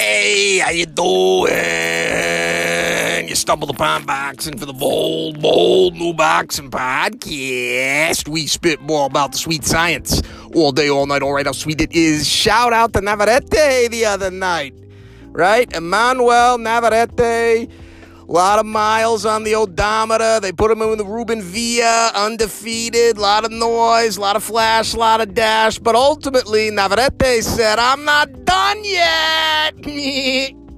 Hey, how you doing? You stumbled upon boxing for the bold, bold new boxing podcast. We spitball about the sweet science all day, all night. All right, how sweet it is. Shout out to Navarrete the other night, right? Emmanuel Navarrete. A lot of miles on the odometer. They put him in the Ruben Villa, undefeated. A lot of noise, a lot of flash, a lot of dash. But ultimately, Navarrete said, I'm not done yet. 你。